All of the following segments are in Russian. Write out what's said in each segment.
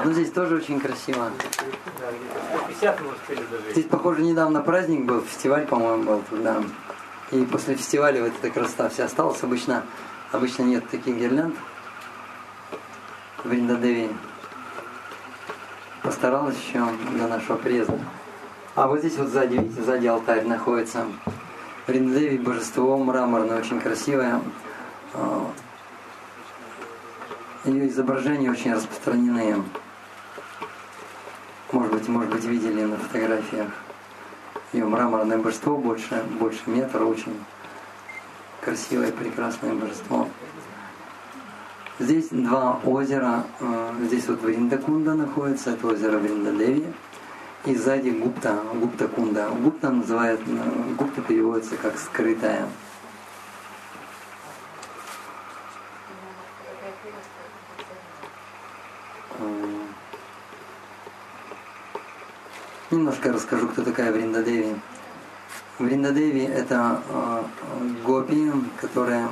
Вот, ну здесь тоже очень красиво. Да, где-то 150 мы успели дожить. Здесь, похоже, недавно праздник был, фестиваль, по-моему, был туда. И после фестиваля вот эта красота вся осталась. Обычно, обычно нет таких гирлянд в Риндадеви. Постаралась еще до нашего приезда. А вот здесь вот сзади, видите, сзади алтарь находится. В Риндадеви божество мраморное, очень красивое. А, Ее изображения очень распространены. Может быть, видели на фотографиях. Ее мраморное божество больше, больше метра, очень красивое, прекрасное божество. Здесь два озера. э, Здесь вот Вриндакунда находится, это озеро Вриндадеви. И сзади Гупта, Гупта Кунда. Гупта называют, э, Гупта переводится как скрытая. Немножко расскажу, кто такая Вриндадеви. Вриндадеви – это э, гопи, которая,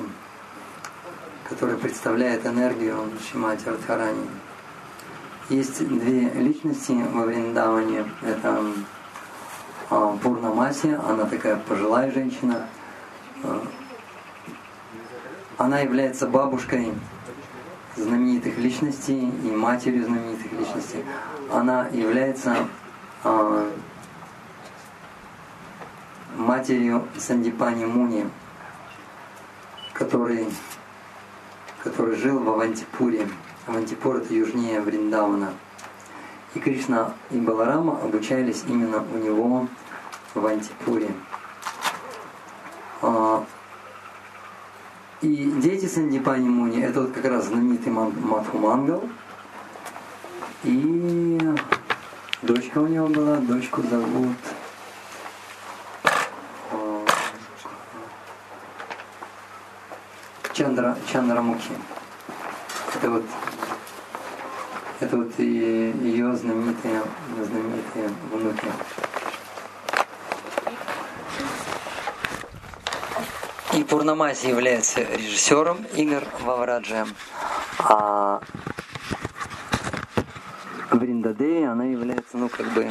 которая представляет энергию Шимати Радхарани. Есть две личности во Вриндаване. Это э, Пурнамаси, она такая пожилая женщина. Э, Она является бабушкой знаменитых личностей и матерью знаменитых личностей. Она является матерью Сандипани Муни, который, который жил в Авантипуре. Авантипур это южнее Вриндавана. И Кришна и Баларама обучались именно у него в Авантипуре. А, И дети Сандипани Муни, это вот как раз знаменитый Ман- Мадхумангал. И дочка у него была, дочку зовут а, Чандра, Чандрамухи. Это вот это вот ее знаменитые, знаменитые внуки. И Пурнамаси является режиссером игр Вавраджа, а Бриндадеви, она является, ну, как бы,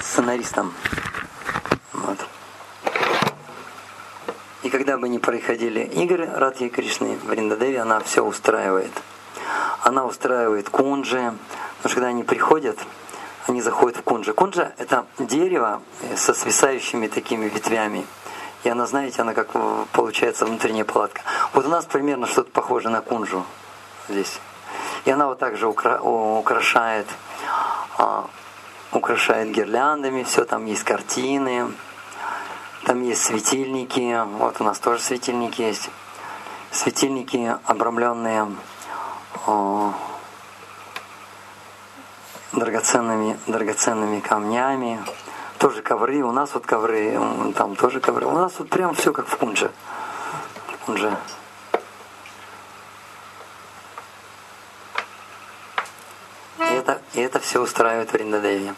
сценаристом. Вот. И когда бы ни происходили игры Радхи Кришны, Бриндадеви, она все устраивает. Она устраивает кунджи, потому что когда они приходят, они заходят в кунджи. Кунджа – это дерево со свисающими такими ветвями. И она, знаете, она как получается внутренняя палатка. Вот у нас примерно что-то похоже на кунжу здесь. И она вот так же укра- украшает, а, украшает гирляндами, все там есть картины, там есть светильники, вот у нас тоже светильники есть. Светильники, обрамленные о, драгоценными, драгоценными камнями, тоже ковры, у нас вот ковры, там тоже ковры. У нас вот прям все как в Кунже. В Кунже. Это, и это все устраивает в Риндадеве.